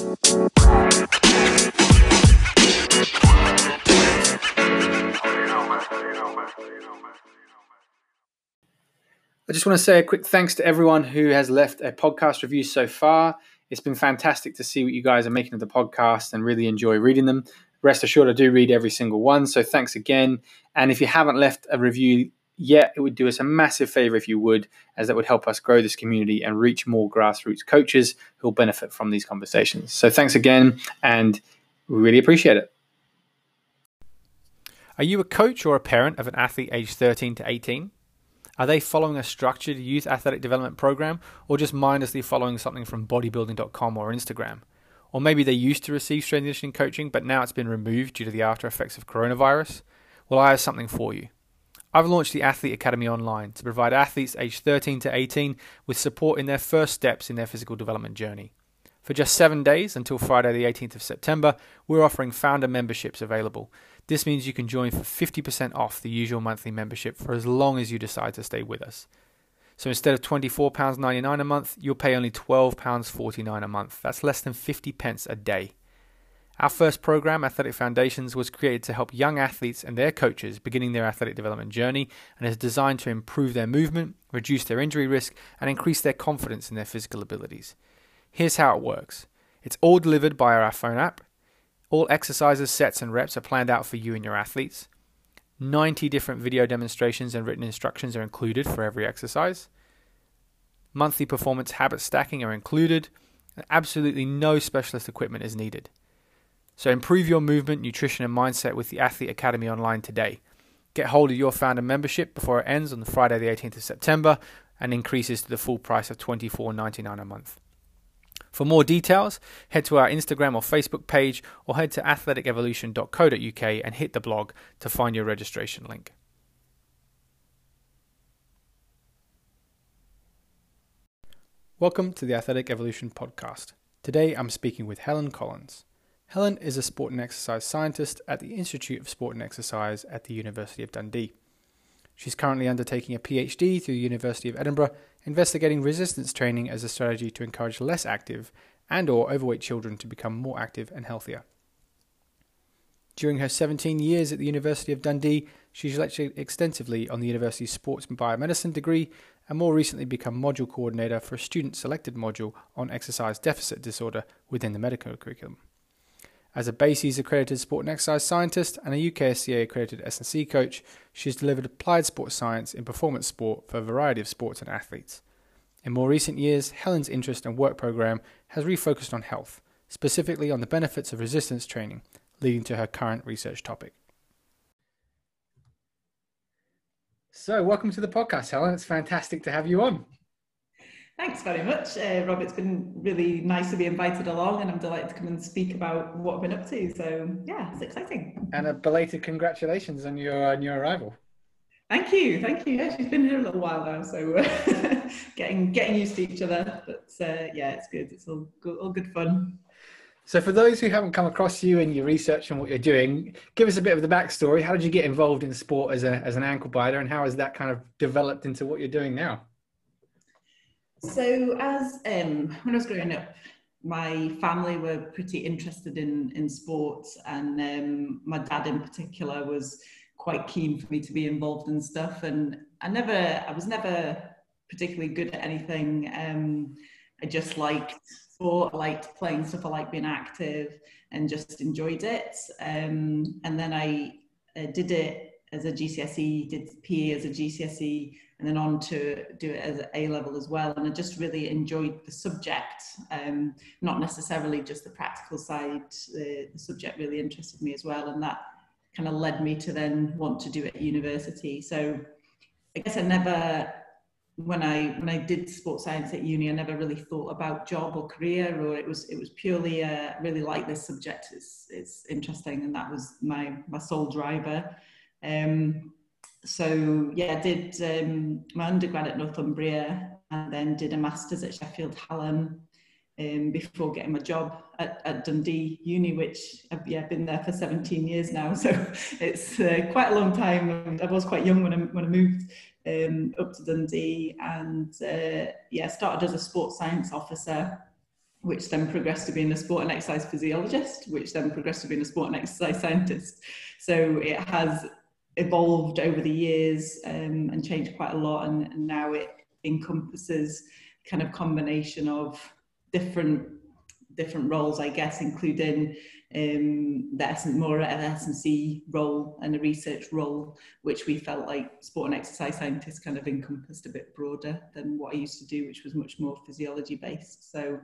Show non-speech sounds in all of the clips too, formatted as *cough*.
I just want to say a quick thanks to everyone who has left a podcast review so far. It's been fantastic to see what you guys are making of the podcast and really enjoy reading them. Rest assured, I do read every single one. So thanks again. And if you haven't left a review yet, it would do us a massive favor if you would, as that would help us grow this community and reach more grassroots coaches who will benefit from these conversations. So thanks again, and we really appreciate it. Are you a coach or a parent of an athlete aged 13 to 18? Are they following a structured youth athletic development program or just mindlessly following something from bodybuilding.com or Instagram? Or maybe they used to receive strength conditioning coaching, but now it's been removed due to the after effects of coronavirus? Well, I have something for you. I've launched the Athlete Academy online to provide athletes aged 13 to 18 with support in their first steps in their physical development journey. For just seven days until Friday, the 18th of September, we're offering founder memberships available this means you can join for 50% off the usual monthly membership for as long as you decide to stay with us. So instead of £24.99 a month, you'll pay only £12.49 a month. That's less than 50 pence a day. Our first program, Athletic Foundations, was created to help young athletes and their coaches beginning their athletic development journey and is designed to improve their movement, reduce their injury risk, and increase their confidence in their physical abilities. Here's how it works it's all delivered by our phone app. All exercises, sets, and reps are planned out for you and your athletes. 90 different video demonstrations and written instructions are included for every exercise. Monthly performance habit stacking are included, absolutely no specialist equipment is needed. So improve your movement, nutrition, and mindset with the Athlete Academy online today. Get hold of your founder membership before it ends on Friday, the 18th of September, and increases to the full price of $24.99 a month. For more details, head to our Instagram or Facebook page or head to athleticevolution.co.uk and hit the blog to find your registration link. Welcome to the Athletic Evolution podcast. Today I'm speaking with Helen Collins. Helen is a sport and exercise scientist at the Institute of Sport and Exercise at the University of Dundee. She's currently undertaking a PhD through the University of Edinburgh, investigating resistance training as a strategy to encourage less active and or overweight children to become more active and healthier. During her 17 years at the University of Dundee, she's lectured extensively on the university's sports and biomedicine degree and more recently become module coordinator for a student selected module on exercise deficit disorder within the medical curriculum. As a BASES accredited sport and exercise scientist and a UKSCA accredited S&C coach, she has delivered applied sports science in performance sport for a variety of sports and athletes. In more recent years, Helen's interest and work program has refocused on health, specifically on the benefits of resistance training, leading to her current research topic. So, welcome to the podcast, Helen. It's fantastic to have you on. Thanks very much, uh, Rob. It's been really nice to be invited along, and I'm delighted to come and speak about what I've been up to. So, yeah, it's exciting. And a belated congratulations on your on your arrival. Thank you, thank you. Yeah, she's been here a little while now, so uh, *laughs* getting getting used to each other. But uh, yeah, it's good. It's all good, all good fun. So, for those who haven't come across you and your research and what you're doing, give us a bit of the backstory. How did you get involved in sport as a as an ankle biter, and how has that kind of developed into what you're doing now? So, as um, when I was growing up, my family were pretty interested in in sports, and um, my dad in particular was quite keen for me to be involved in stuff. And I never, I was never particularly good at anything. Um, I just liked sport, I liked playing stuff, I liked being active, and just enjoyed it. Um, and then I uh, did it as a GCSE, did PE as a GCSE and then on to do it as A level as well. And I just really enjoyed the subject, um, not necessarily just the practical side. The, the subject really interested me as well, and that kind of led me to then want to do it at university. So I guess I never, when I when I did sports science at uni, I never really thought about job or career, or it was it was purely uh, really like this subject. It's it's interesting, and that was my my sole driver. Um, so yeah, I did um, my undergrad at Northumbria and then did a master's at Sheffield Hallam um, before getting my job at, at, Dundee Uni, which I've yeah, been there for 17 years now. *laughs* So it's uh, quite a long time. I was quite young when I, when I moved um, up to Dundee and uh, yeah, started as a sports science officer which then progressed to being a sport and exercise physiologist, which then progressed to being a sport and exercise scientist. So it has evolved over the years um, and changed quite a lot, and, and now it encompasses kind of combination of different different roles, I guess, including um, the S more of S&C role and a research role, which we felt like sport and exercise scientists kind of encompassed a bit broader than what I used to do, which was much more physiology based. So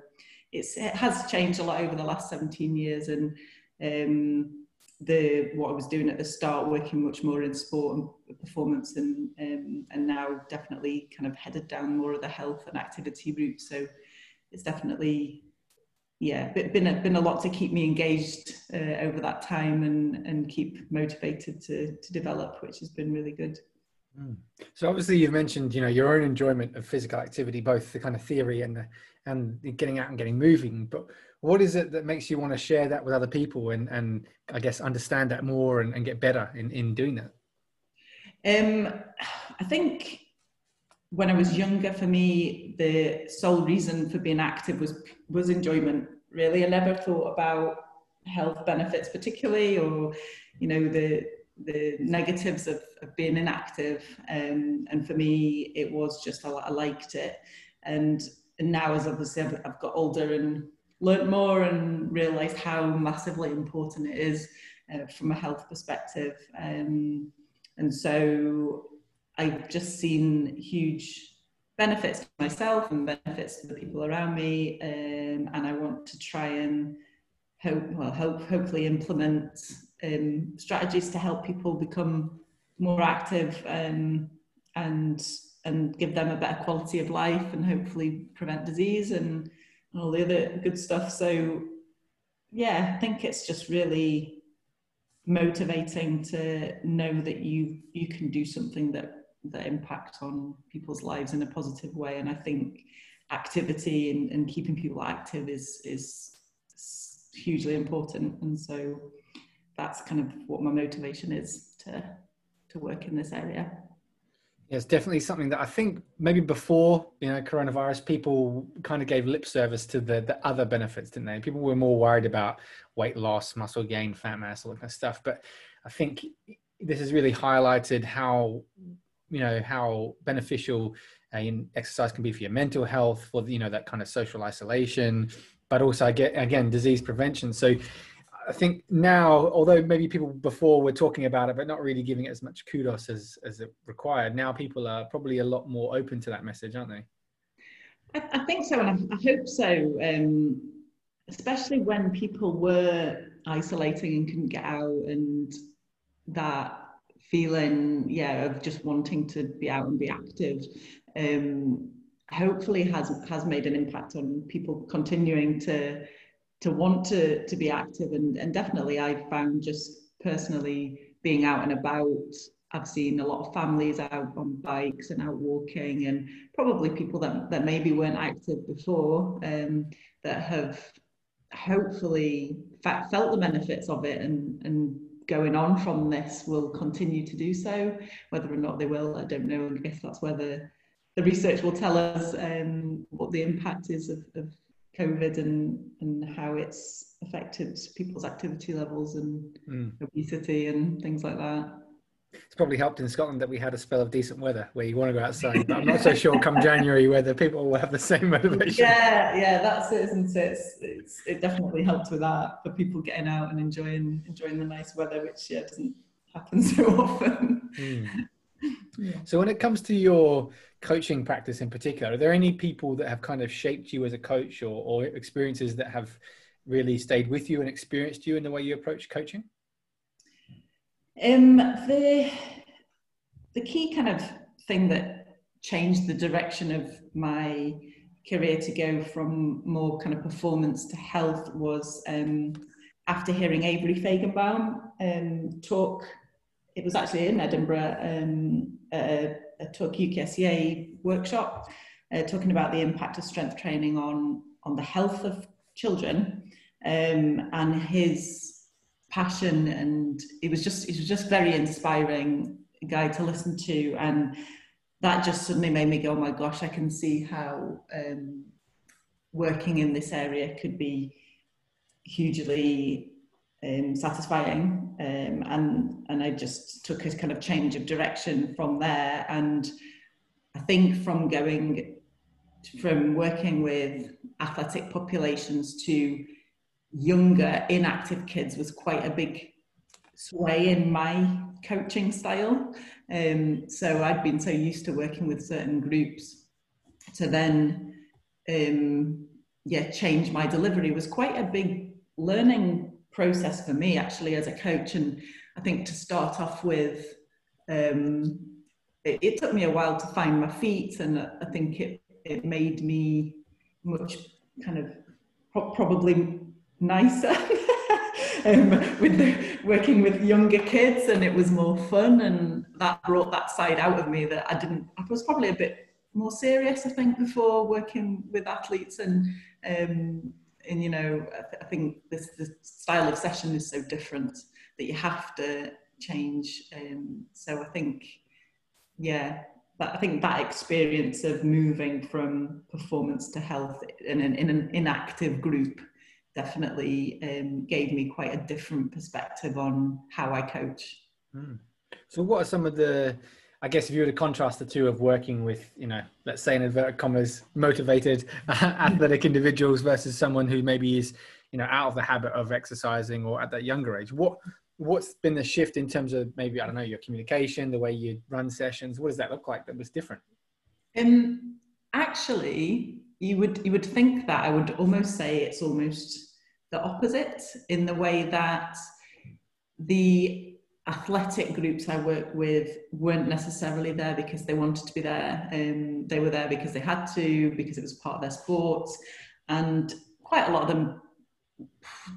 it's, it has changed a lot over the last 17 years and um, the what I was doing at the start, working much more in sport and performance, and um, and now definitely kind of headed down more of the health and activity route. So it's definitely yeah been a, been a lot to keep me engaged uh, over that time and and keep motivated to to develop, which has been really good. Mm. So obviously you've mentioned you know your own enjoyment of physical activity, both the kind of theory and the and getting out and getting moving. But what is it that makes you want to share that with other people and and I guess understand that more and, and get better in in doing that? Um, I think when I was younger, for me, the sole reason for being active was was enjoyment. Really, I never thought about health benefits particularly, or you know the the negatives of, of being inactive. Um, and for me, it was just I, I liked it. And, and now, as obviously I've, I've got older and learned more and realised how massively important it is uh, from a health perspective. Um, and so I've just seen huge benefits to myself and benefits to the people around me. Um, and I want to try and hope, well, hope, hopefully implement um, strategies to help people become more active um, and and give them a better quality of life and hopefully prevent disease and, and all the other good stuff. So yeah, I think it's just really motivating to know that you you can do something that that impact on people's lives in a positive way. And I think activity and, and keeping people active is is hugely important. And so that's kind of what my motivation is to to work in this area. It's definitely something that I think maybe before you know coronavirus, people kind of gave lip service to the the other benefits, didn't they? People were more worried about weight loss, muscle gain, fat mass, all that kind of stuff. But I think this has really highlighted how you know how beneficial uh, exercise can be for your mental health, for you know that kind of social isolation, but also again disease prevention. So I think now, although maybe people before were talking about it, but not really giving it as much kudos as, as it required, now people are probably a lot more open to that message, aren't they? I, I think so, and I, I hope so. Um, especially when people were isolating and couldn't get out, and that feeling, yeah, of just wanting to be out and be active. Um, hopefully has has made an impact on people continuing to to want to to be active and, and definitely I've found just personally being out and about I've seen a lot of families out on bikes and out walking and probably people that, that maybe weren't active before um, that have hopefully felt the benefits of it and, and going on from this will continue to do so. Whether or not they will, I don't know. I guess that's whether the, research will tell us um, what the impact is of, of COVID and, and how it's affected people's activity levels and mm. obesity and things like that. It's probably helped in Scotland that we had a spell of decent weather where you want to go outside, but I'm not so sure come January whether people will have the same motivation. Yeah, yeah, that's it, isn't it? It's, it's, it definitely helped with that for people getting out and enjoying enjoying the nice weather, which yeah doesn't happen *laughs* so often. Mm. *laughs* Yeah. So when it comes to your coaching practice in particular, are there any people that have kind of shaped you as a coach or, or experiences that have really stayed with you and experienced you in the way you approach coaching? Um, the, the key kind of thing that changed the direction of my career to go from more kind of performance to health was um, after hearing Avery Faigenbaum um, talk it was actually in Edinburgh, um, a talk UKSCA workshop, uh, talking about the impact of strength training on, on the health of children um, and his passion. And it was just, it was just very inspiring guy to listen to. And that just suddenly made me go, oh my gosh, I can see how, um, working in this area could be hugely um, satisfying. Um, and and I just took a kind of change of direction from there. And I think from going from working with athletic populations to younger inactive kids was quite a big sway in my coaching style. Um, so I'd been so used to working with certain groups to then um, yeah change my delivery was quite a big learning process for me actually as a coach. And I think to start off with, um, it, it, took me a while to find my feet, and I think it it made me much kind of pro- probably nicer. *laughs* um, with the, working with younger kids and it was more fun and that brought that side out of me that I didn't I was probably a bit more serious I think before working with athletes and um, and you know, I, th- I think this the style of session is so different that you have to change. Um, so I think, yeah, but I think that experience of moving from performance to health in an, in an inactive group definitely um, gave me quite a different perspective on how I coach. Mm. So, what are some of the I guess if you were to contrast the two of working with, you know, let's say in inverted commas, motivated *laughs* athletic individuals versus someone who maybe is, you know, out of the habit of exercising or at that younger age, what what's been the shift in terms of maybe I don't know your communication, the way you run sessions? What does that look like that was different? Um, actually, you would you would think that I would almost say it's almost the opposite in the way that the athletic groups I work with weren't necessarily there because they wanted to be there. Um, they were there because they had to, because it was part of their sport. And quite a lot of them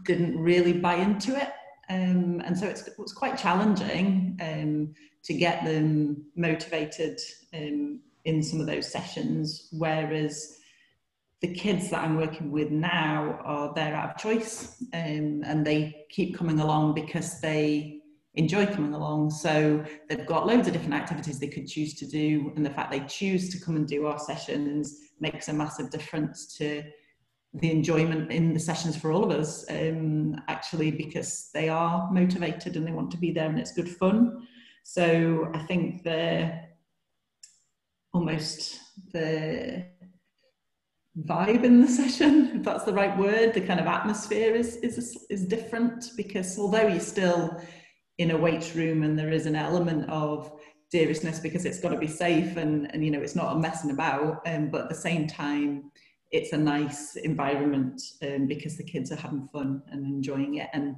didn't really buy into it. Um, and so it was quite challenging um, to get them motivated um, in some of those sessions. Whereas the kids that I'm working with now are there out of choice um, and they keep coming along because they enjoy coming along. So they've got loads of different activities they could choose to do, and the fact they choose to come and do our sessions makes a massive difference to the enjoyment in the sessions for all of us. Um, actually, because they are motivated and they want to be there, and it's good fun. So I think the almost the vibe in the *laughs* session, if that's the right word, the kind of atmosphere is is is different because although you still in a weight room and there is an element of seriousness because it's got to be safe and, and you know it's not a messing about um, but at the same time it's a nice environment um, because the kids are having fun and enjoying it and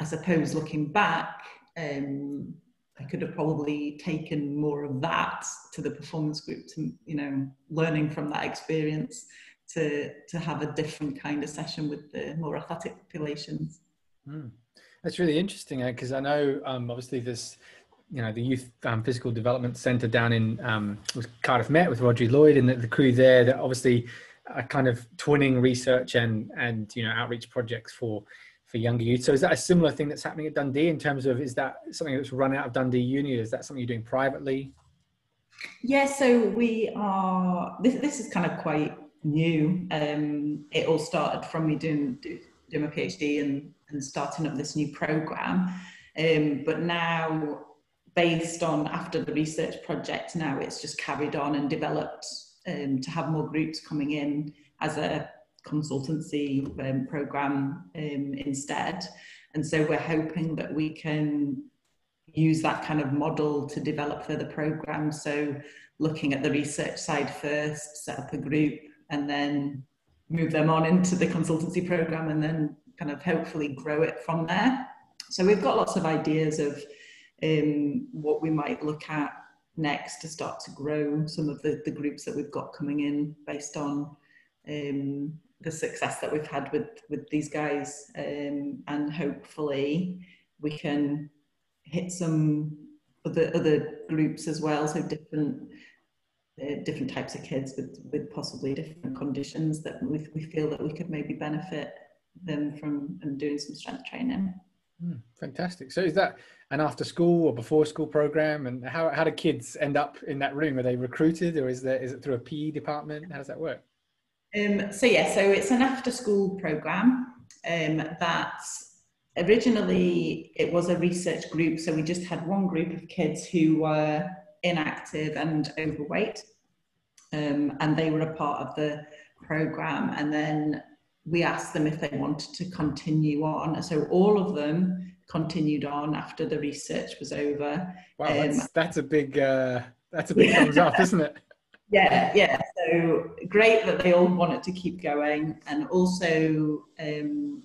i suppose looking back um, i could have probably taken more of that to the performance group to you know learning from that experience to to have a different kind of session with the more athletic populations mm. That's really interesting because uh, I know um, obviously this, you know, the Youth um, Physical Development Centre down in um, Cardiff Met with Rhodri Lloyd and the, the crew there that obviously are kind of twinning research and and you know outreach projects for for younger youth. So is that a similar thing that's happening at Dundee in terms of is that something that's run out of Dundee Uni? Is that something you're doing privately? Yeah, so we are. This this is kind of quite new. Um, it all started from me doing doing my PhD and and starting up this new program. Um, but now, based on after the research project, now it's just carried on and developed um, to have more groups coming in as a consultancy um, program um, instead. And so we're hoping that we can use that kind of model to develop further programs. So looking at the research side first, set up a group, and then move them on into the consultancy program, and then kind of hopefully grow it from there. So we've got lots of ideas of um, what we might look at next to start to grow some of the, the groups that we've got coming in based on um, the success that we've had with, with these guys. Um, and hopefully we can hit some other, other groups as well, so different uh, different types of kids with, with possibly different conditions that we, we feel that we could maybe benefit them from and doing some strength training. Mm, fantastic. So is that an after school or before school program? And how, how do kids end up in that room? Are they recruited or is there, is it through a PE department? How does that work? Um, so yeah, so it's an after-school program um, that originally it was a research group. So we just had one group of kids who were inactive and overweight, um, and they were a part of the program. And then we asked them if they wanted to continue on. So all of them continued on after the research was over. Wow, that's, um, that's a big uh, that's a big yeah. thumbs up, isn't it? *laughs* Yeah, yeah. So great that they all wanted to keep going, and also um,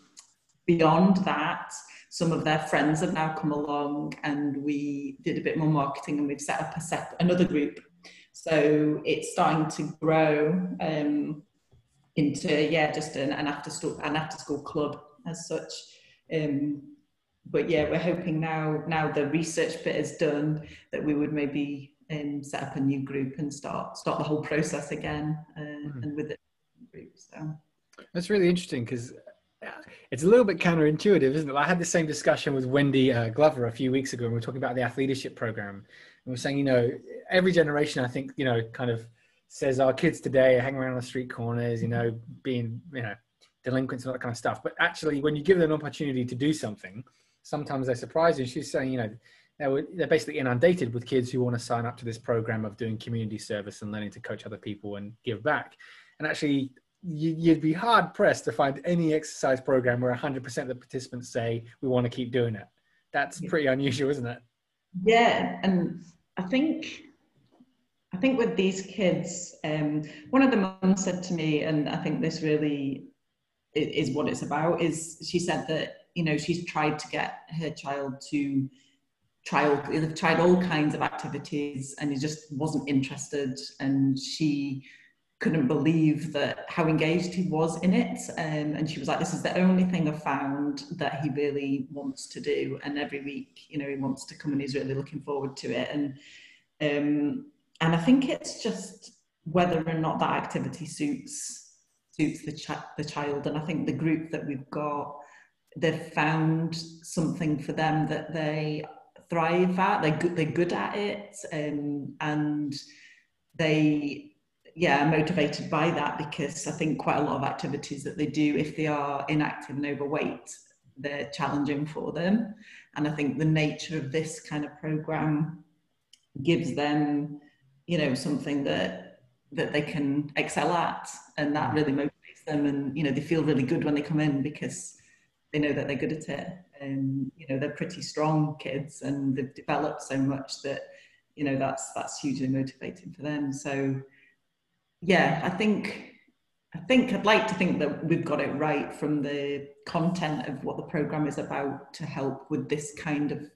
beyond that, some of their friends have now come along, and we did a bit more marketing, and we've set up a set another group. So it's starting to grow um, into yeah, just an, an after school an after school club as such. Um, but yeah, we're hoping now now the research bit is done that we would maybe um, set up a new group and start start the whole process again uh, mm. and with it group. So that's really interesting because it's a little bit counterintuitive, isn't it? I had the same discussion with Wendy uh, Glover a few weeks ago, and we were talking about the athleadership program. And we are saying, you know, every generation, I think, you know, kind of says our kids today are hanging around on the street corners, you know, being, you know, delinquents and all that kind of stuff. But actually, when you give them an opportunity to do something, sometimes they surprise you. She's saying, you know, they're, they're basically inundated with kids who want to sign up to this program of doing community service and learning to coach other people and give back. And actually, you'd be hard pressed to find any exercise program where 100% of the participants say we want to keep doing it. That's pretty unusual, isn't it? Yeah, and I think I think with these kids, um, one of the mums said to me, and I think this really is what it's about. Is she said that you know she's tried to get her child to try all, they've tried all kinds of activities, and he just wasn't interested, and she couldn't believe that how engaged he was in it. Um, and she was like this is the only thing i've found that he really wants to do. And every week you know he wants to come and he's really looking forward to it. And um, and i think it's just whether or not that activity suits suits the, ch- the child and i think the group that we've got they've found something for them that they thrive at they're good, they're good at it um, and they yeah, motivated by that because I think quite a lot of activities that they do, if they are inactive and overweight, they're challenging for them. And I think the nature of this kind of program gives them, you know, something that that they can excel at, and that really motivates them. And you know, they feel really good when they come in because they know that they're good at it. And you know, they're pretty strong kids, and they've developed so much that you know that's that's hugely motivating for them. So yeah, I think I think I'd like to think that we've got it right from the content of what the program is about to help with this kind of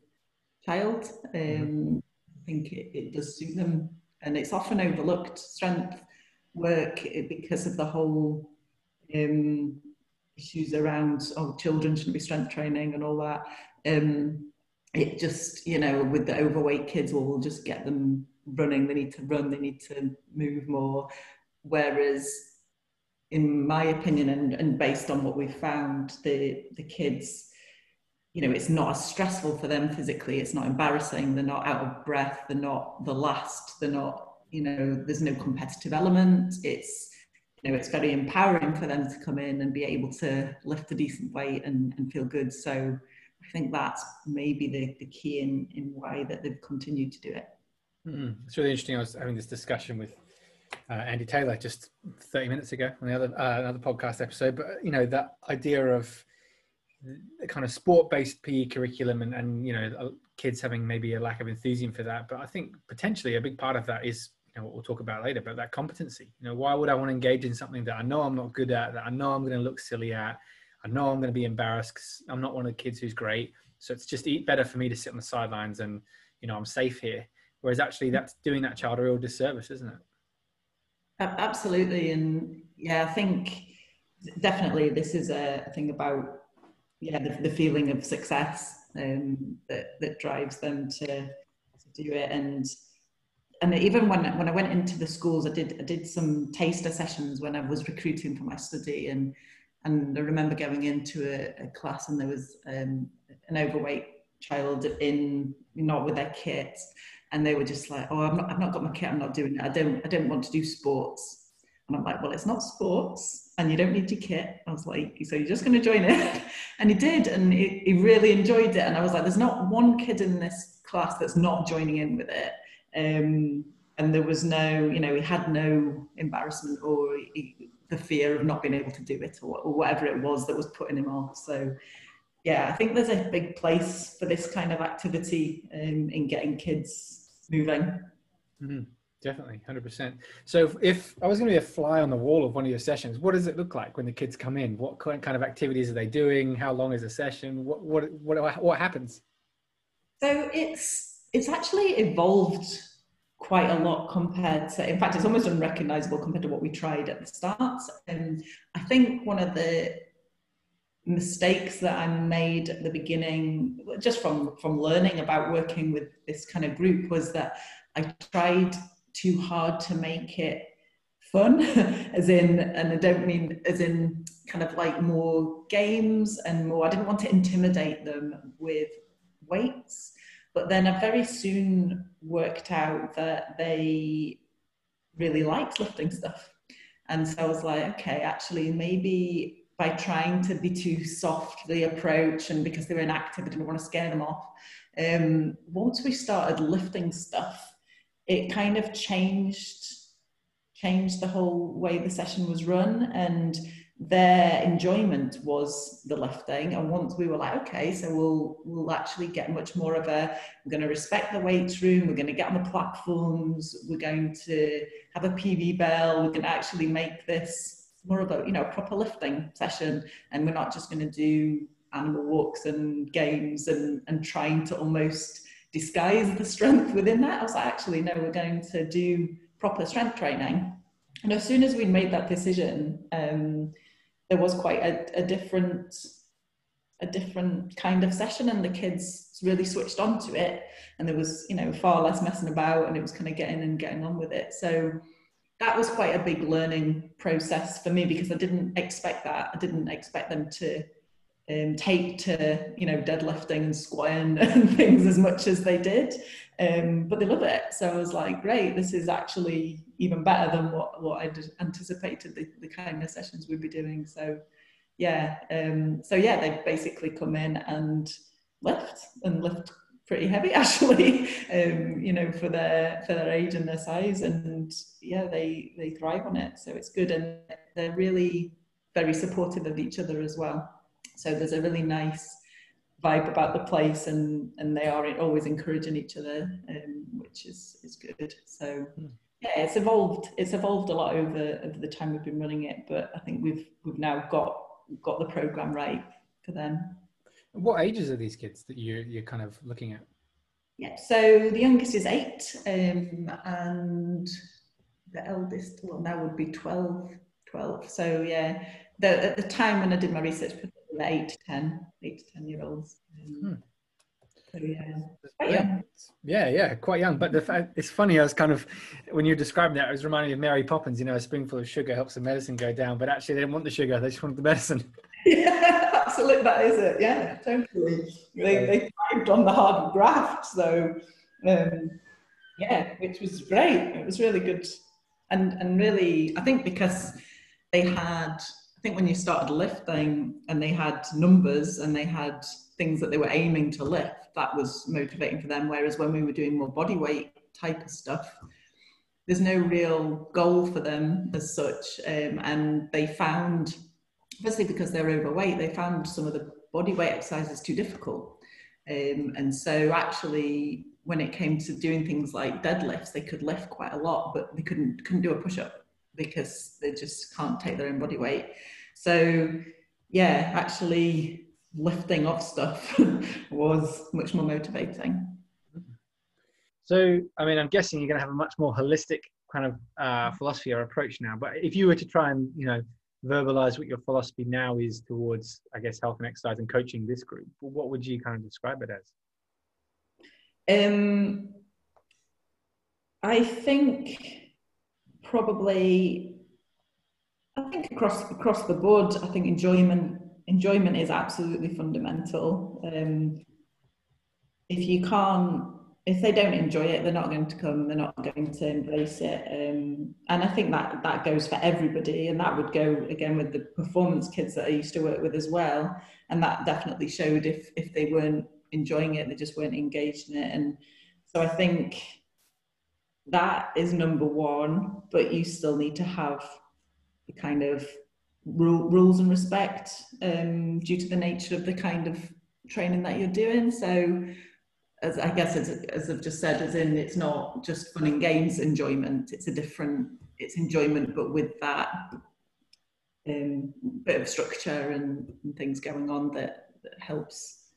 child. Mm-hmm. Um, I think it, it, does suit them, and it's often overlooked strength work because of the whole um, issues around oh children shouldn't be strength training and all that. Um, it just you know with the overweight kids, well, we'll just get them running. They need to run. They need to move more. Whereas, in my opinion, and, and based on what we've found, the the kids, you know, it's not as stressful for them physically. It's not embarrassing. They're not out of breath. They're not the last. They're not. You know, there's no competitive element. It's you know, it's very empowering for them to come in and be able to lift a decent weight and, and feel good. So I think that's maybe the, the key in, in why that they've continued to do it. Mm-hmm. It's really interesting. I was having this discussion with uh, Andy Taylor just 30 minutes ago on the other uh, another podcast episode. But you know that idea of the kind of sport-based PE curriculum and, and you know uh, kids having maybe a lack of enthusiasm for that. But I think potentially a big part of that is you know what we'll talk about later, but that competency. You know, why would I want to engage in something that I know I'm not good at, that I know I'm going to look silly at, I know I'm going to be embarrassed because I'm not one of the kids who's great. So it's just better for me to sit on the sidelines and you know I'm safe here. Whereas actually that's doing that child a real disservice, isn't it? Absolutely, and yeah, I think definitely this is a thing about yeah the, the feeling of success um, that that drives them to, to do it, and and even when when I went into the schools, I did I did some taster sessions when I was recruiting for my study, and and I remember going into a, a class and there was um, an overweight child in not with their kit, and they were just like, "Oh, I've not, I've not got my kit. I'm not doing it. I don't, I don't want to do sports." And I'm like, well, it's not sports and you don't need your kit. I was like, so you're just going to join it? *laughs* And he did. And he, he really enjoyed it. And I was like, there's not one kid in this class that's not joining in with it. Um, and there was no, you know, he had no embarrassment or he, the fear of not being able to do it or, or whatever it was that was putting him off. So, yeah, I think there's a big place for this kind of activity um, in getting kids moving. Mm-hmm. Definitely, hundred percent. So, if, if, I was going to be a fly on the wall of one of your sessions, what does it look like when the kids come in? What kind of activities are they doing? How long is a session? What what what what happens? So it's it's actually evolved quite a lot compared to. In fact, it's almost unrecognizable compared to what we tried at the start. And I think one of the mistakes that I made at the beginning, just from from learning about working with this kind of group, was that I tried too hard to make it fun, *laughs* as in, and I don't mean as in kind of like more games and more, I didn't want to intimidate them with weights. But then I very soon worked out that they really liked lifting stuff. And so I was like, okay, actually, maybe by trying to be too soft the approach and because they were inactive, I didn't want to scare them off. Um, once we started lifting stuff, it kind of changed changed the whole way the session was run and their enjoyment was the lifting and once we were like okay so we'll we'll actually get much more of a we're going to respect the weights room we're going to get on the platforms we're going to have a PB bell we're going to actually make this more of a you know proper lifting session. And we're not just going to do animal walks and games and and trying to almost disguise the strength within that. I was like, actually, no, we're going to do proper strength training. And as soon as we made that decision, um, there was quite a, a, different a different kind of session and the kids really switched on to it and there was you know far less messing about and it was kind of getting and getting on with it so that was quite a big learning process for me because I didn't expect that I didn't expect them to um, take to you know deadlifting and squatting *laughs* and things as much as they did. Um, but they love it. So I was like great this is actually even better than what, what I'd anticipated the, the kind of sessions we'd be doing. So yeah um, so yeah they basically come in and lift and lift pretty heavy *laughs* actually um, you know for their for their age and their size. And yeah they they thrive on it. So it's good. And they're really very supportive of each other as well so there's a really nice vibe about the place, and and they are always encouraging each other, um, which is is good. So hmm. yeah, it's evolved. It's evolved a lot over over the time we've been running it, but I think we've we've now got got the program right for them. What ages are these kids that you you're kind of looking at? Yeah, so the youngest is eight, um, and the eldest, well, now would be 12. 12. So yeah, the, at the time when I did my research, eight to ten, eight to ten year olds. Um, hmm. So yeah, yeah, yeah, yeah, quite young. But the fact it's funny. I was kind of when you described that, it was reminding me of Mary Poppins. You know, a spoonful of sugar helps the medicine go down, but actually they didn't want the sugar; they just wanted the medicine. *laughs* yeah, absolutely. That is it. Yeah, totally. They they thrived on the hard graft, so um, yeah, which was great. It was really good, and and really, I think because they had think when you started lifting and they had numbers and they had things that they were aiming to lift, that was motivating for them. Whereas when we were doing more body weight type of stuff, there's no real goal for them as such. Um, and they found, obviously because they're overweight, they found some of the body weight exercises too difficult. Um, and so actually, when it came to doing things like deadlifts, they could lift quite a lot, but they couldn't couldn't do a push up because they just can't take their own body weight. So, yeah, actually lifting off stuff *laughs* was much more motivating. So, I mean, I'm guessing you're going to have a much more holistic kind of uh, philosophy or approach now. But if you were to try and, you know, verbalize what your philosophy now is towards, I guess, health and exercise and coaching this group, what would you kind of describe it as? Um, I think probably I think across across the board, I think enjoyment enjoyment is absolutely fundamental. Um, if you can't if they don't enjoy it, they're not going to come. They're not going to embrace it. Um, and I think that that goes for everybody, and that would go again with the performance kids that I used to work with as well. And that definitely showed if if they weren't enjoying it, they just weren't engaged in it. And so I think that is number one. But you still need to have the kind of rule, rules and respect um, due to the nature of the kind of training that you're doing. So as I guess as, as I've just said, as in it's not just fun and games enjoyment, it's a different, it's enjoyment, but with that um, bit of structure and, and things going on that, that helps.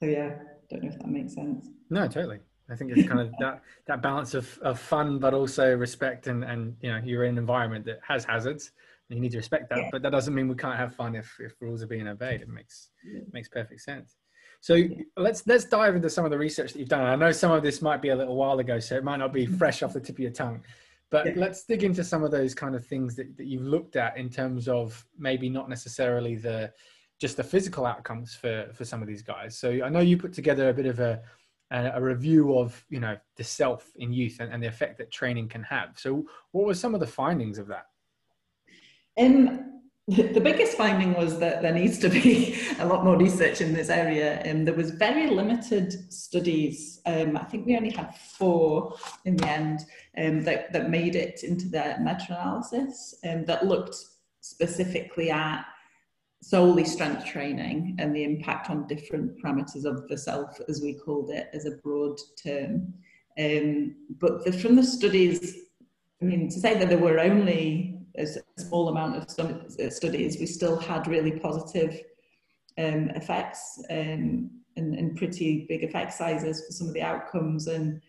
So yeah, don't know if that makes sense. No, totally. I think it's kind of that that balance of, of fun, but also respect, and and you know you're in an environment that has hazards, and you need to respect that. Yeah. But that doesn't mean we can't have fun if, if rules are being obeyed. It makes yeah. makes perfect sense. So let's let's dive into some of the research that you've done. I know some of this might be a little while ago, so it might not be mm-hmm. fresh off the tip of your tongue. But yeah. let's dig into some of those kind of things that, that you've looked at in terms of maybe not necessarily the just the physical outcomes for for some of these guys. So I know you put together a bit of a a, review of you know the self in youth and, and the effect that training can have. So what were some of the findings of that? Um, *laughs* the biggest finding was that there needs to be *laughs* a lot more research in this area. Um, there was very limited studies. Um, I think we only had four in the end um, that, that made it into the meta-analysis um, that looked specifically at solely strength training and the impact on different parameters of the self, as we called it, as a broad term. Um, but the, from the studies, I mean, to say that there were only a small amount of uh, studies, we still had really positive um, effects um, and, and, pretty big effect sizes for some of the outcomes. And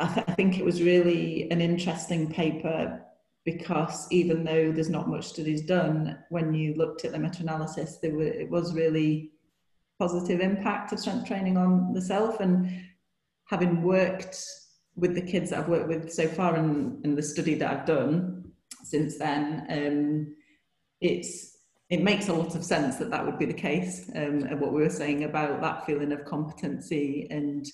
I, th- I think it was really an interesting paper because even though there's not much studies done, when you looked at the meta-analysis, there were, it was really positive impact of strength training on the self. And having worked with the kids that I've worked with so far in, in the study that I've done, since then. Um, it's it makes a lot of sense that that would be the case. Um, and what we were saying about that feeling of competency and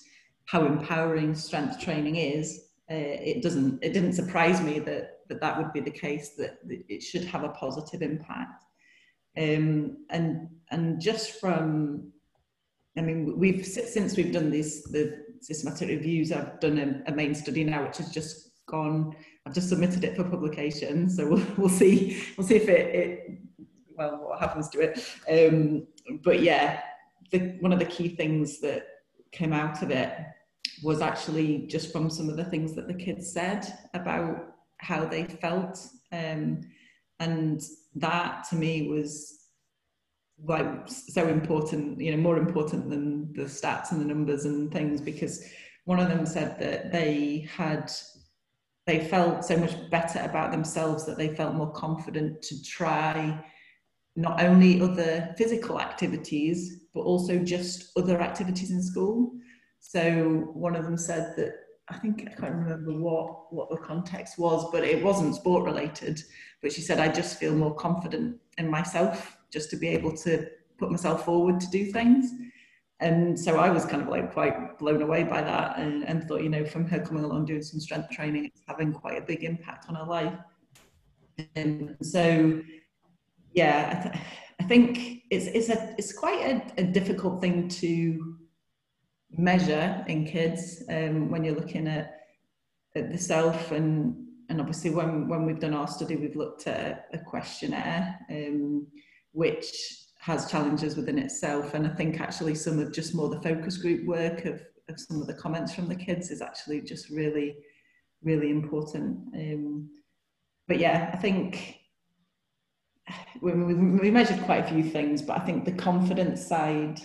how empowering strength training is, uh, it doesn't. It didn't surprise me that that that would be the case. That it should have a positive impact. Um, and and just from, I mean, we've since we've done these the systematic reviews. I've done a, a main study now, which has just gone I've just submitted it for publication, so we'll, *laughs* we'll see we'll see if it, it well what happens to it. Um, but yeah, the, one of the key things that came out of it was actually just from some of the things that the kids said about how they felt, um, and that to me was like so important, you know, more important than the stats and the numbers and things because one of them said that they had they felt so much better about themselves that they felt more confident to try not only other physical activities but also just other activities in school. So one of them said that i think i can't remember what what the context was but it wasn't sport related but she said i just feel more confident in myself just to be able to put myself forward to do things and so I was kind of like quite blown away by that and, and thought, you know, from her coming along doing some strength training, it's having quite a big impact on her life. And so, yeah, I, th- I think it's, it's, a, it's quite a, a difficult thing to measure in kids um, when you're looking at, at the self and, and obviously when, when we've done our study, we've looked at a, questionnaire um, which has challenges within itself. And I think actually some of just more the focus group work of, of some of the comments from the kids is actually just really, really important. Um, but yeah, I think we, we measured quite a few things, but I think the confidence side,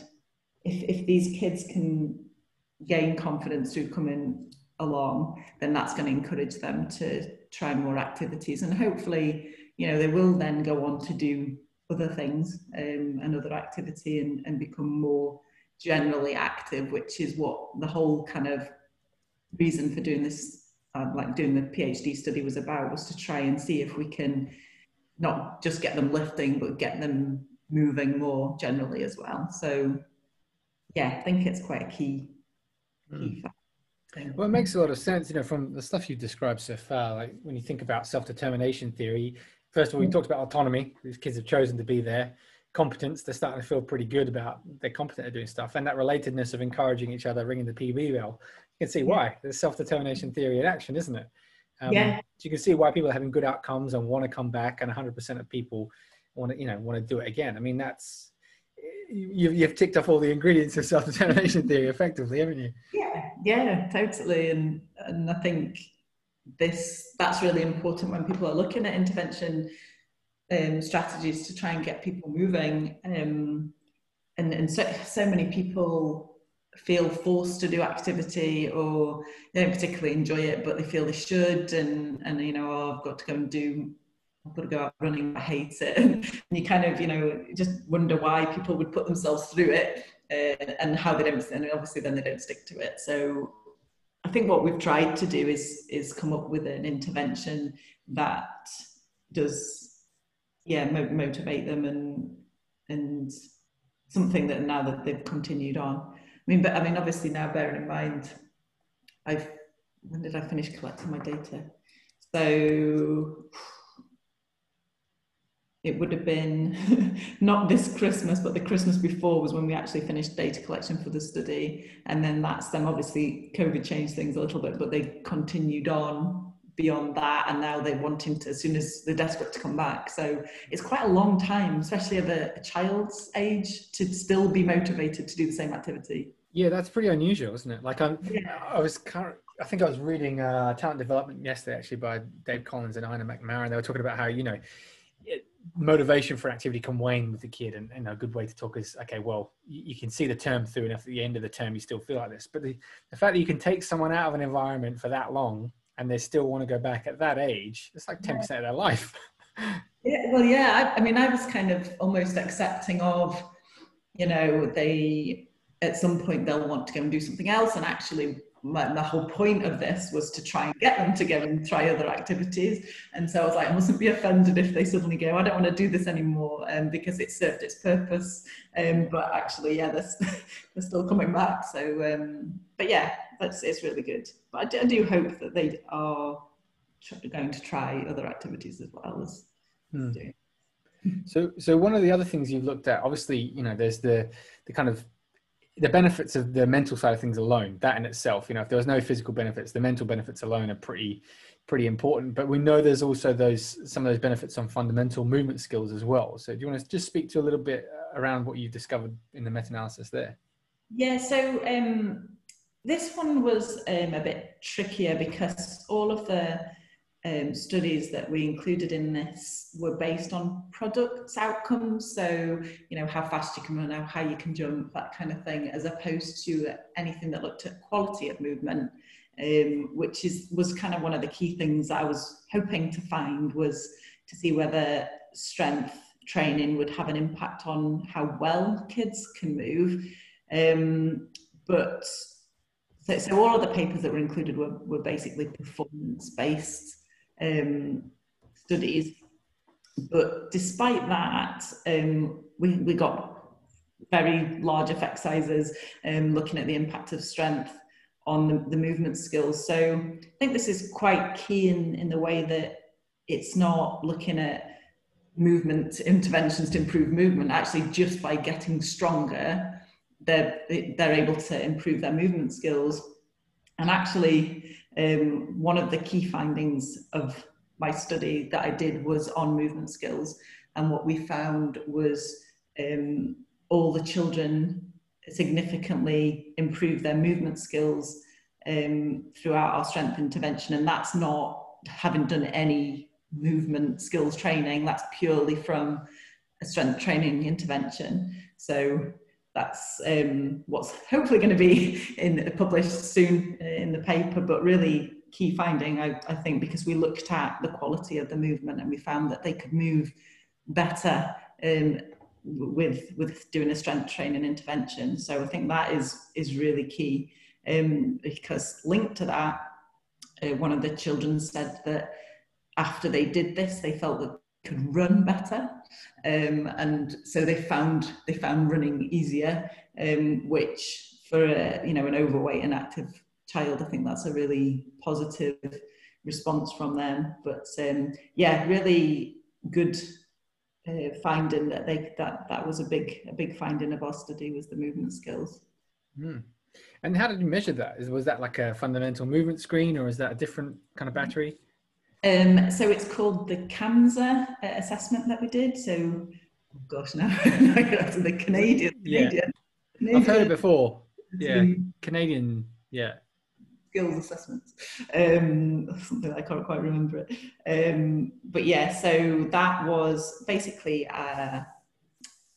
if, if these kids can gain confidence through coming along, then that's going to encourage them to try more activities. And hopefully, you know, they will then go on to do other things um, activity and, and become more generally active, which is what the whole kind of reason for doing this, uh, like doing the PhD study was about, was to try and see if we can not just get them lifting, but get them moving more generally as well. So yeah, I think it's quite a key mm. Well, it makes a lot of sense, you know, from the stuff you've described so far. Like when you think about self-determination theory, first of all, we mm. talked about autonomy. These kids have chosen to be there. Competence, they're starting to feel pretty good about they're competent at doing stuff, and that relatedness of encouraging each other, ringing the PB bell. You can see why. There's self-determination theory in action, isn't it? Um, yeah. So you can see why people are having good outcomes and want to come back, and 100% of people want to, you know, want to do it again. I mean, that's you've, you've ticked off all the ingredients of self-determination *laughs* theory effectively, haven't you? Yeah, yeah, totally. And and I think this that's really important when people are looking at intervention um, strategies to try and get people moving. Um, and and so so many people feel forced to do activity or they don't particularly enjoy it but they feel they should and and you know oh, I've got to go and do Got to go out running, I hate it. *laughs* and you kind of, you know, just wonder why people would put themselves through it uh, and how they don't, and obviously then they don't stick to it. So I think what we've tried to do is, is come up with an intervention that does, yeah, mo- motivate them and, and something that now that they've continued on. I mean, but I mean, obviously now bearing in mind, I've, when did I finish collecting my data? So it would have been *laughs* not this Christmas, but the Christmas before was when we actually finished data collection for the study. And then that's then obviously COVID changed things a little bit, but they continued on beyond that. And now they're wanting to, as soon as they're desperate to come back. So it's quite a long time, especially at a, a child's age, to still be motivated to do the same activity. Yeah, that's pretty unusual, isn't it? Like I'm, yeah. I was current, I think I was reading uh, Talent Development yesterday, actually, by Dave Collins and Áine MacNamara. They were talking about how you know motivation for activity can wane with the kid and, and, a good way to talk is okay well you, you, can see the term through and if at the end of the term you still feel like this. But the, the fact that you can take someone out of an environment for that long and they still want to go back at that age it's like 10% of their life. *laughs* Yeah well yeah I, I mean i was kind of almost accepting of you know they at some point they'll want to go and do something else and actually my, the whole point of this was to try and get them to go and try other activities. And so I was like, I mustn't be offended if they suddenly go, I don't want to do this anymore um, because it served its purpose. Um, but actually, yeah, they're, *laughs* they're still coming back. So, um, but yeah, that's, it's really good. But I do, I do hope that they are going to try other activities as well as hmm. doing. So, so one of the other things you've looked at, obviously, you know, there's the the kind of the benefits of the mental side of things alone, that in itself, you know, if there was no physical benefits, the mental benefits alone are pretty, pretty important. But we know there's also those some of those benefits on fundamental movement skills as well. So do you want to just speak to a little bit around what you discovered in the meta-analysis there? Yeah. So um, this one was um, a bit trickier because all of the um, studies that we included in this were based on products outcomes. So, you know, how fast you can run, how you can jump, that kind of thing, as opposed to anything that looked at quality of movement, um, which is was kind of one of the key things I was hoping to find was to see whether strength training would have an impact on how well kids can move. Um, but so, so all of the papers that were included were, were basically performance based um, studies. But despite that, um, we, we got very large effect sizes um, looking at the impact of strength on the, the, movement skills. So I think this is quite key in, in the way that it's not looking at movement interventions to improve movement. Actually, just by getting stronger, they're, they're able to improve their movement skills. And actually, um, one of the key findings of my study that I did was on movement skills. And what we found was um, all the children significantly improved their movement skills um, throughout our strength intervention. And that's not having done any movement skills training, that's purely from a strength training intervention. So that's um, what's *laughs* hopefully going to be in, published soon uh, in the paper, but really key finding, I, I, think, because we looked at the quality of the movement and we found that they could move better um, with with doing a strength training intervention. So I think that is is really key um, because linked to that, uh, one of the children said that after they did this, they felt that could run better. Um, and so they found they found running easier, um, which for a, you know an overweight and active child, I think that's a really positive response from them. But um, yeah, really good uh, finding that they that that was a big a big finding of our study was the movement skills. Mm. And how did you measure that? Was that like a fundamental movement screen, or is that a different kind of battery? Um, so it's called the CAMSA uh, assessment that we did. So, oh gosh, now *laughs* the Canadian. *laughs* Yeah. Canadian, I've heard it before. Yeah, Canadian. Yeah. Skills assessments. Um, something I can't quite remember it. Um, but yeah, so that was basically a,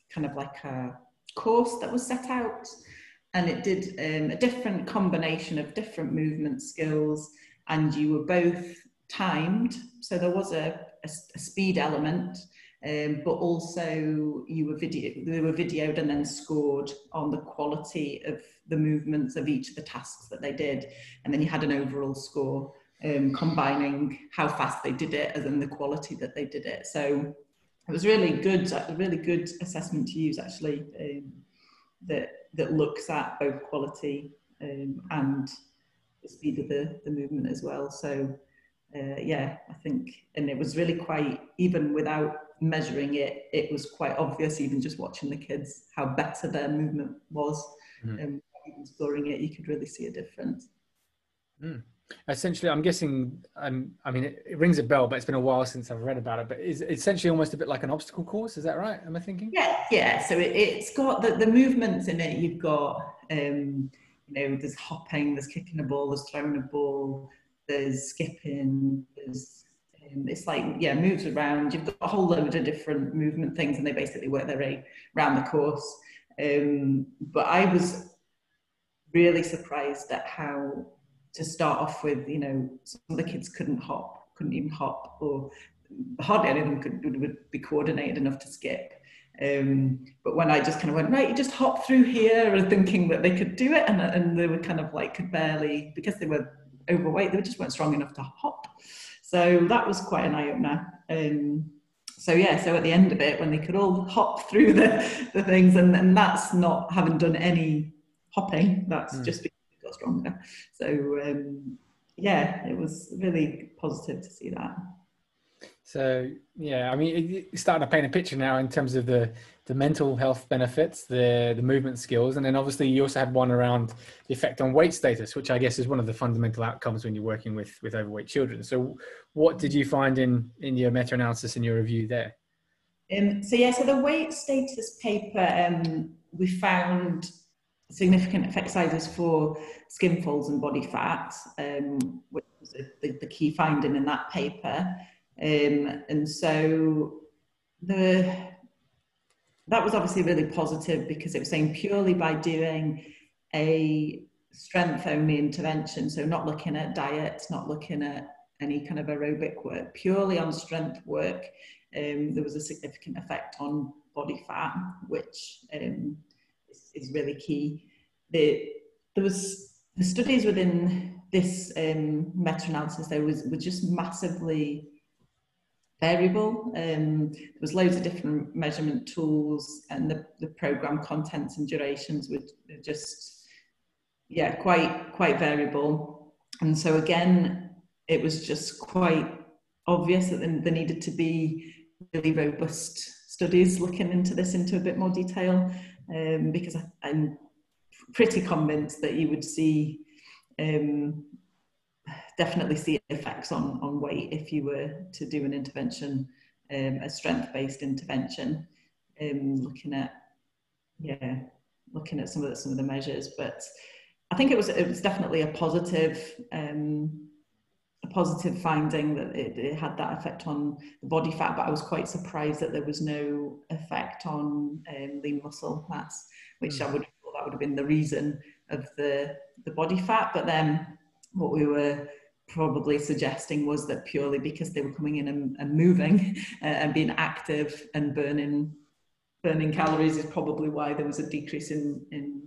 kind of like a course that was set out, and it did um, a different combination of different movement skills, and you were both timed. So there was a, a, a speed element, um, but also you were video, they were videoed and then scored on the quality of the movements of each of the tasks that they did. And then you had an overall score um, combining how fast they did it and then the quality that they did it. So it was really good, a really good assessment to use actually um, that, that looks at both quality um, and the speed of the, the movement as well. So uh, yeah, I think, and it was really quite, even without measuring it, it was quite obvious, even just watching the kids, how better their movement was. Mm. Um, even scoring it, you could really see a difference. Mm. Essentially, I'm guessing, um, I mean, it, it, rings a bell, but it's been a while since I've read about it. But is essentially almost a bit like an obstacle course? Is that right? Am I thinking? Yeah, yeah. So it, has got the, the movements in it. You've got, um, you know, there's hopping, there's kicking a ball, there's throwing a ball, there's skipping, there's um, it's like yeah moves around. You've got a whole load of different movement things and they basically work their way around the course. Um, but i was really surprised at how to start off with you know some of the kids couldn't hop couldn't even hop or hardly any of them could would, be coordinated enough to skip. Um, but when I just kind of went, right, you just hop through here thinking that they could do it and, and they were kind of like could barely, because they were overweight. They just weren't strong enough to hop. So that was quite an eye opener. Um, so yeah, so at the end of it, when they could all hop through the, the things, and, and that's not having done any hopping, that's mm. just because they got stronger. So um, yeah, it was really positive to see that. So yeah, I mean, you're starting to paint a picture now in terms of the the mental health benefits, the the movement skills, and then obviously you also had one around the effect on weight status, which I guess is one of the fundamental outcomes when you're working with with overweight children. So, what did you find in in your meta analysis and your review there? Um, so yeah, so the weight status paper, um, we found significant effect sizes for skin folds and body fat, um, which was the, the key finding in that paper. Um, and so the that was obviously really positive because it was saying purely by doing a strength only intervention, so not looking at diet, not looking at any kind of aerobic work, purely on strength work, um, there was a significant effect on body fat, which um, is, is, really key. The, there was the studies within this um, meta-analysis there was were just massively variable. Um, there was loads of different measurement tools and the, the program contents and durations were just, yeah, quite, quite variable. And so again, it was just quite obvious that there needed to be really robust studies looking into this into a bit more detail um, because I, I'm pretty convinced that you would see um, definitely see effects on, on weight if you were to do an intervention, um, a strength-based intervention, um, looking at, yeah, looking at some of the, some of the measures. But I think it was it was definitely a positive um, a positive finding that it, it, had that effect on the body fat. But I was quite surprised that there was no effect on um, lean muscle mass, which mm. I would thought that would have been the reason of the the body fat. But then what we were probably suggesting was that purely because they were coming in and, and moving *laughs* uh, and being active and burning burning calories is probably why there was a decrease in, in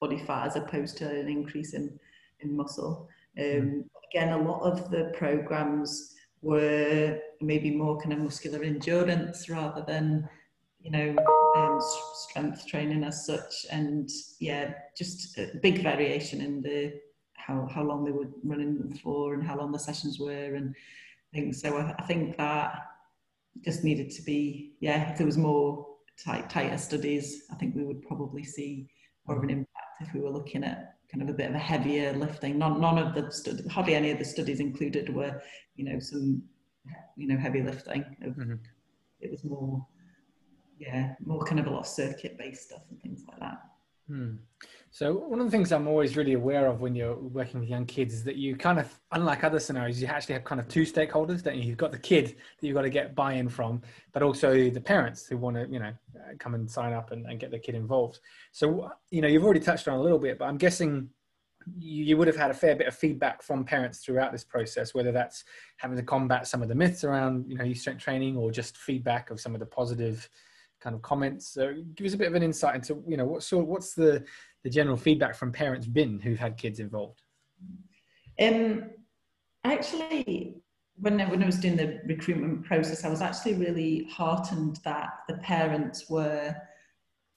body fat as opposed to an increase in, in muscle. Um, again, a lot of the programs were maybe more kind of muscular endurance rather than you know, um, strength training as such, and yeah, just a big variation in the how how long they were running for and how long the sessions were and things. So I, I think that just needed to be yeah. If there was more tight, tighter studies, I think we would probably see more of an impact if we were looking at kind of a bit of a heavier lifting. None, none of the studies, hardly any of the studies included were, you know, some, you know, heavy lifting. Mm-hmm. It was more, yeah, more kind of a lot of circuit based stuff and things like that. Hmm. So one of the things I'm always really aware of when you're working with young kids is that you kind of, unlike other scenarios, you actually have kind of two stakeholders. Don't you? You've got the kid that you've got to get buy-in from, but also the parents who want to, you know, come and sign up and, and get the kid involved. So you know, you've already touched on a little bit, but I'm guessing you, would have had a fair bit of feedback from parents throughout this process, whether that's having to combat some of the myths around, you know, strength training, or just feedback of some of the positive kind of comments. So give us a bit of an insight into, you know, what sort, what's the the general feedback from parents been who've had kids involved? Um, actually, when I, when I was doing the recruitment process, I was actually really heartened that the parents were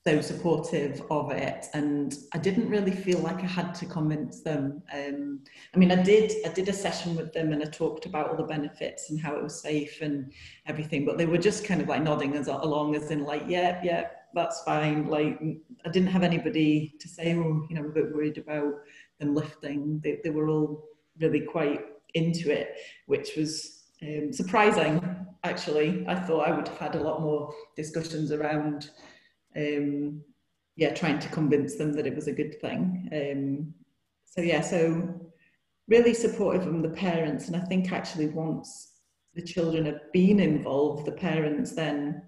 so supportive of it and I didn't really feel like I had to convince them. Um, I mean, I did, I did a session with them and I talked about all the benefits and how it was safe and everything, but they were just kind of like nodding as along as in like, yeah, yeah, that's fine. Like, I didn't have anybody to say, oh, you know, I'm a bit worried about them lifting. They, they were all really quite into it, which was um, surprising, actually. I thought I would have had a lot more discussions around, um, yeah, trying to convince them that it was a good thing. Um, so, yeah, so really supportive from the parents. And I think actually once the children have been involved, the parents then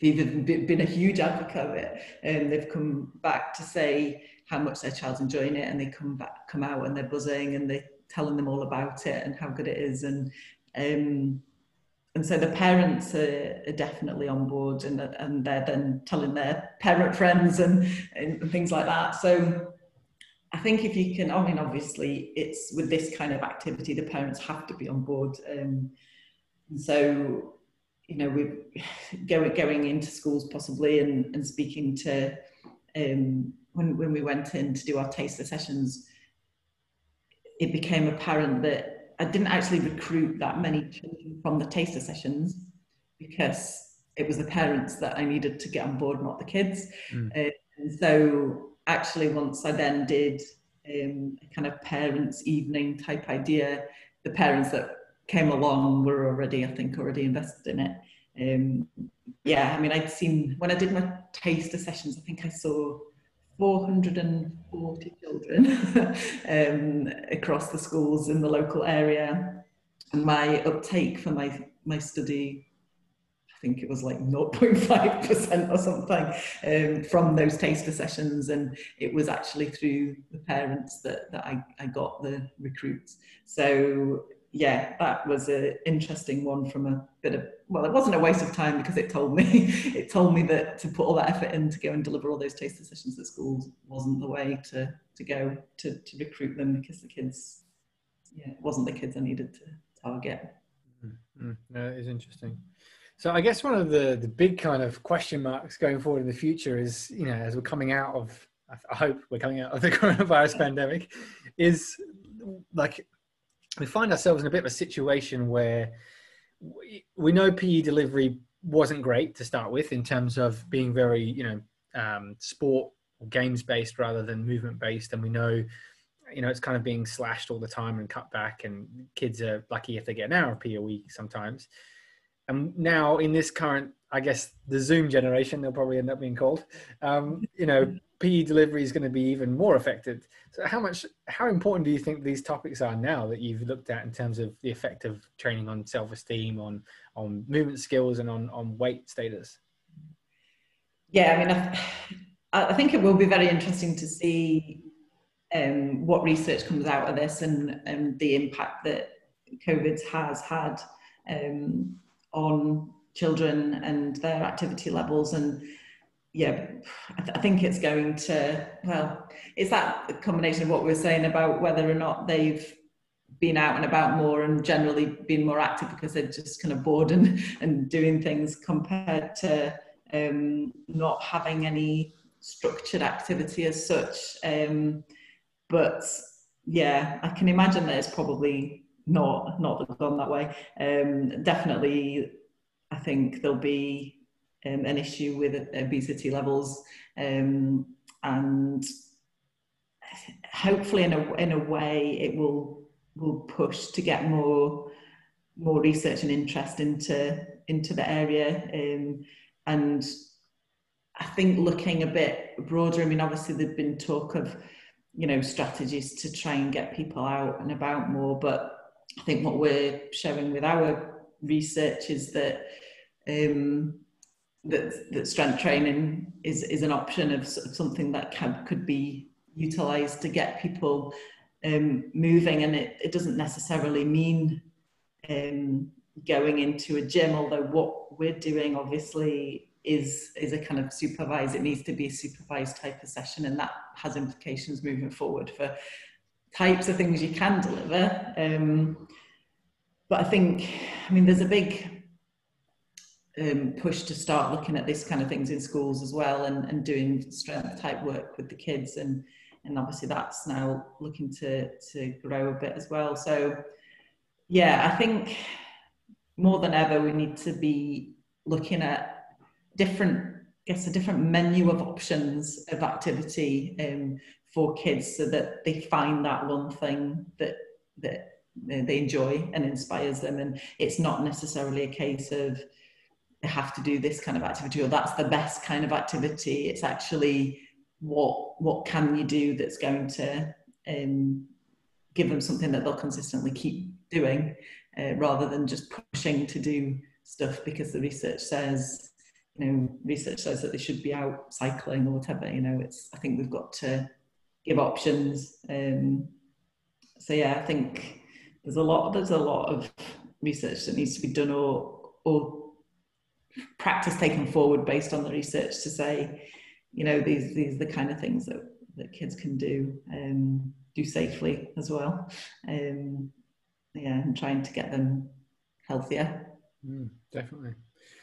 they've been a huge advocate of it and they've come back to say how much their child's enjoying it and they come back come out and they're buzzing and they're telling them all about it and how good it is and um, and so the parents are, are, definitely on board and, and they're then telling their parent friends and, and things like that so I think if you can, I mean, obviously, it's with this kind of activity, the parents have to be on board. Um, so you know, we're going going into schools possibly and, and speaking to um, when when we went in to do our taster sessions, it became apparent that I didn't actually recruit that many children from the taster sessions because it was the parents that I needed to get on board, not the kids. Mm. Uh, and so actually, once I then did um, a kind of parents' evening type idea, the parents that came along were already, I think, already invested in it. Um, yeah, I mean, I'd seen when I did my taster sessions, I think I saw 440 children *laughs* um, across the schools in the local area. And my uptake for my, my study, I think it was like 0.5% or something um, from those taster sessions. And it was actually through the parents that, that I, I got the recruits. So yeah, that was an interesting one from a bit of well, it wasn't a waste of time because it told me *laughs* it told me that to put all that effort in to go and deliver all those taster sessions at schools wasn't the way to to go to, to recruit them because the kids yeah, it wasn't the kids I needed to target. Mm-hmm. No, it is interesting. So I guess one of the the big kind of question marks going forward in the future is, you know, as we're coming out of I hope we're coming out of the *laughs* coronavirus pandemic, is like we find ourselves in a bit of a situation where we, know PE delivery wasn't great to start with in terms of being very, you know, um, sport or games based rather than movement based. And we know, you know, it's kind of being slashed all the time and cut back, and kids are lucky if they get an hour of PE a week sometimes. And now in this current, I guess the Zoom generation, they'll probably end up being called. Um, you know, PE delivery is going to be even more affected. So, how much, how important do you think these topics are now that you've looked at in terms of the effect of training on self-esteem, on on movement skills, and on on weight status? Yeah, I mean, I, I think it will be very interesting to see um, what research comes out of this and, and the impact that COVID has had um, on children and their activity levels and yeah, I, th- I, think it's going to, well, it's that combination of what we are saying about whether or not they've been out and about more and generally been more active because they're just kind of bored and, and doing things compared to um, not having any structured activity as such. Um, but yeah, I can imagine that it's probably not not gone that way. Um, definitely, I think there'll be um, an issue with obesity levels, um, and hopefully, in a in a way, it will will push to get more more research and interest into into the area um, and I think looking a bit broader I mean obviously there've been talk of you know strategies to try and get people out and about more but I think what we're showing with our research is that um, that, that strength training is, is an option of, sort of something that can, could be utilized to get people um, moving. And it, it doesn't necessarily mean um, going into a gym although what we're doing obviously is is a kind of supervised it needs to be a supervised type of session and that has implications moving forward for types of things you can deliver. Um, but I think I mean there's a big um, push to start looking at this kind of things in schools as well and, and doing strength type work with the kids. And and obviously that's now looking to to grow a bit as well. So yeah i think more than ever we need to be looking at different I guess a different menu of options of activity um, for kids so that they find that one thing that that they enjoy and inspires them. And it's not necessarily a case of have to do this kind of activity or that's the best kind of activity. It's actually what what can you do that's going to um, give them something that they'll consistently keep doing uh, rather than just pushing to do stuff because the research says you know research says that they should be out cycling or whatever you know it's i think we've got to give options. Um, so yeah i think there's a lot there's a lot of research that needs to be done or or practice taken forward based on the research to say you know these these are the kind of things that that kids can do um, do safely as well. Um, yeah and trying to get them healthier. Mm, definitely.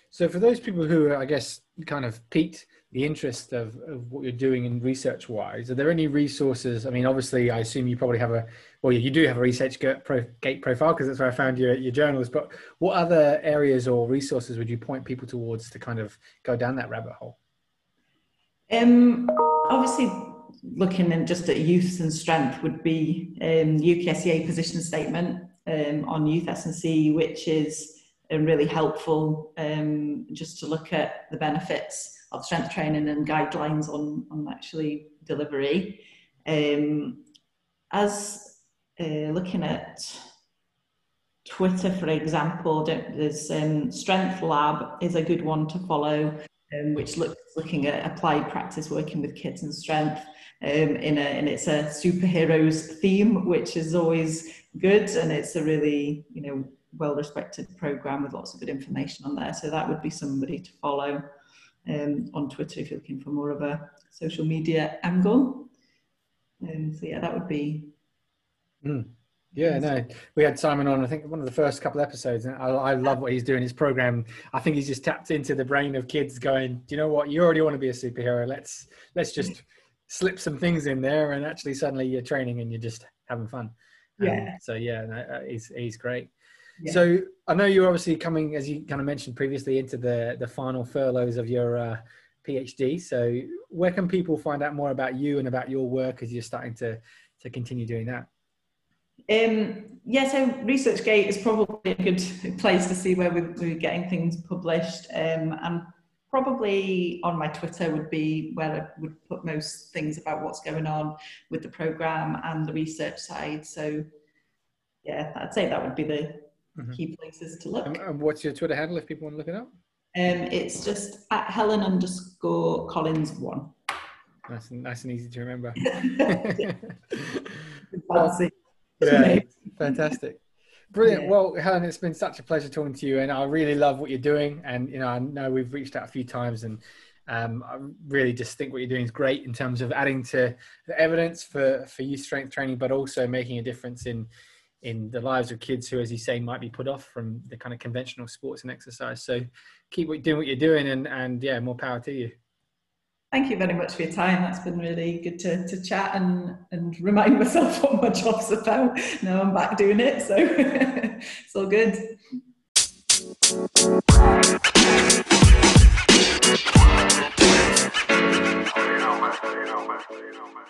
So for those people who i guess kind of piqued the interest of, of what you're doing in research wise are there any resources? I mean obviously i assume you probably have a well you do have a ResearchGate profile because that's where i found your, your journals but what other areas or resources would you point people towards to kind of go down that rabbit hole? Um, obviously, looking in just at youth and strength would be um, UKSCA position statement um, on youth S&C, which is um, really helpful um, just to look at the benefits of strength training and guidelines on, on actually delivery. Um, as uh, looking at Twitter, for example, there's um, Strength Lab is a good one to follow um, which looks looking at applied practice working with kids and strength um, in a and it's a superheroes theme, which is always good, and it's a really you know well respected program with lots of good information on there. So that would be somebody to follow um, on Twitter if you're looking for more of a social media angle. Um, so yeah, that would be. Mm. Yeah, no, we had Simon on. I think one of the first couple episodes, and I, I, love what he's doing. His program, I think he's just tapped into the brain of kids, going, "Do you know what? You already want to be a superhero. Let's let's just slip some things in there, and actually, suddenly you're training and you're just having fun." Um, yeah. So yeah, no, uh, he's he's great. Yeah. So I know you're obviously coming, as you kind of mentioned previously, into the the final furloughs of your uh, PhD. So where can people find out more about you and about your work as you're starting to to continue doing that? Um, yeah, so ResearchGate is probably a good place to see where we're, we're getting things published. Um, and probably on my Twitter would be where I would put most things about what's going on with the program and the research side. So, yeah, I'd say that would be the mm-hmm. key places to look. And, what's your Twitter handle if people want to look it up? Um, it's just at Helen underscore Collins one. Nice and nice and easy to remember. *laughs* *laughs* yeah, *laughs* fantastic. Brilliant. Yeah. Well, Helen, it's been such a pleasure talking to you, and I really love what you're doing. And you know, I know we've reached out a few times, and um, I really just think what you're doing is great in terms of adding to the evidence for for youth strength training, but also making a difference in in the lives of kids who, as you say, might be put off from the kind of conventional sports and exercise. So keep doing what you're doing, and and yeah, more power to you. Thank you very much for your time. That's been really good to, to chat and, and remind myself what my job's about. Now I'm back doing it, so *laughs* it's all good. you know, man. You know, man. You know, man.